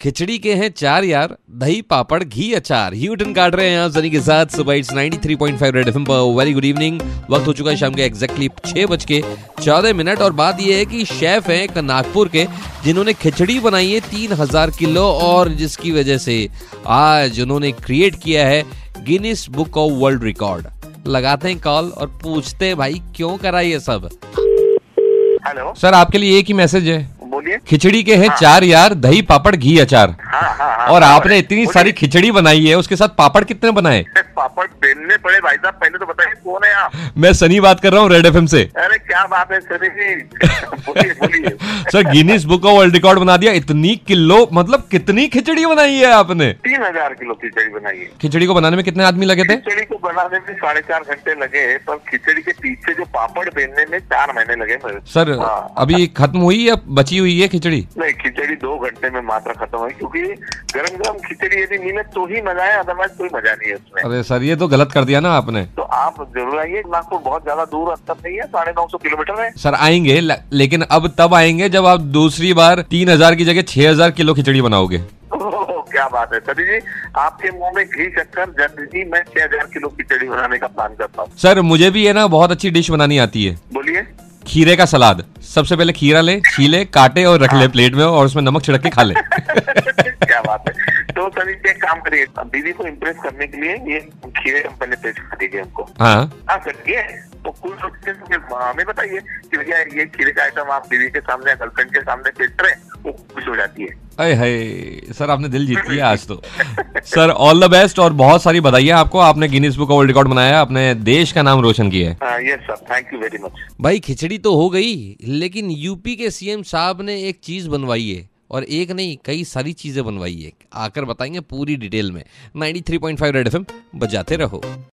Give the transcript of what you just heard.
खिचड़ी के हैं चार यार दही पापड़ घी अचार। ह्यूटन काट रहे हैं आप सनी के साथ सुबह इट्स 93.5 रेड एफएम पर। वेरी गुड इवनिंग वक्त हो चुका है शाम के एग्जैक्टली छह बज के चौदह मिनट। और बात यह है कि शेफ हैं एक नागपुर के जिन्होंने खिचड़ी बनाई है तीन हज़ार किलो। और जिसकी वजह से आज उन्होंने क्रिएट किया है Guinness book of world record लगाते हैं कॉल और पूछते हैं भाई क्यों करा ये सब? हेलो सर आपके लिए एक ही मैसेज है। बोलिए खिचड़ी के हैं हाँ। चार यार दही पापड़ घी अचार। हाँ हाँ हाँ और हाँ, आपने इतनी। सारी खिचड़ी बनाई है उसके साथ पापड़ कितने बनाए? पापड़ बेलने पड़े भाई साहब पहले तो बताइए कौन है आप? मैं सनी बात कर रहा हूँ रेड एफएम से। अरे क्या बात है sir? Guinness book of world record बना दिया। इतनी किलो मतलब कितनी खिचड़ी बनाई है आपने? तीन हज़ार किलो खिचड़ी बनाई है। खिचड़ी को बनाने में कितने आदमी लगे थे? खिचड़ी को बनाने में साढ़े चार घंटे लगे पर खिचड़ी के पीछे जो पापड़ बेलने में चार महीने लगे सर। हाँ। अभी खत्म हुई या बची हुई है खिचड़ी? नहीं खिचड़ी दो घंटे में मात्रा खत्म हुई क्योंकि गरम गरम खिचड़ी यदि मिले तो ही मज़ा है अदरवाइज़ कोई मज़ा नहीं है उसमें। अरे सर ये तो गलत कर दिया ना आपने। तो आप ज़रूर आइए नागपुर बहुत ज़्यादा दूर अंतर नहीं है साढ़े नौ सौ किलोमीटर है। सर आएँगे ल- लेकिन अब तब आएँगे जब आप दूसरी बार तीन हज़ार की जगह छह हज़ार किलो खिचड़ी बनाओगे। क्या बात है सभी जी आपके मुँह में घी चक्कर जल्द ही मैं छह हज़ार किलो खिचड़ी बनाने का प्लान करता हूँ। सर मुझे भी है ना बहुत अच्छी डिश बनानी आती है। बोलिए। खीरे का सलाद। सबसे पहले खीरा ले छीले काटे और रख ले प्लेट में और उसमें नमक छिड़क के खा ले। क्या है। करिए दीदी को इम्प्रेस करने के लिए ये खीरे कंपनी पेश कर दीजिए हमको। हाँ। हाँ करिए तो कुल रुपये से हमें बताइए कि भैया ये खीरे का आइटम आप दीदी के सामने गर्लफ्रेंड के सामने पेट रहे वो खुश हो जाती है। अरे हाय सर आपने दिल जीत लिया आज तो। सर ऑल द बेस्ट और बहुत सारी बधाई आपको। आपने गिनीस बुक वर्ल्ड रिकॉर्ड बनाया अपने देश का नाम रोशन किया है। Yes sir thank you very much भाई खिचड़ी तो हो गई लेकिन यूपी के सीएम साहब ने एक चीज़ बनवाई है। और एक नहीं, कई सारी चीज़ें बनवाई है। आकर बताएँगे पूरी डिटेल में। 93.5 रेड एफएम, बजाते रहो।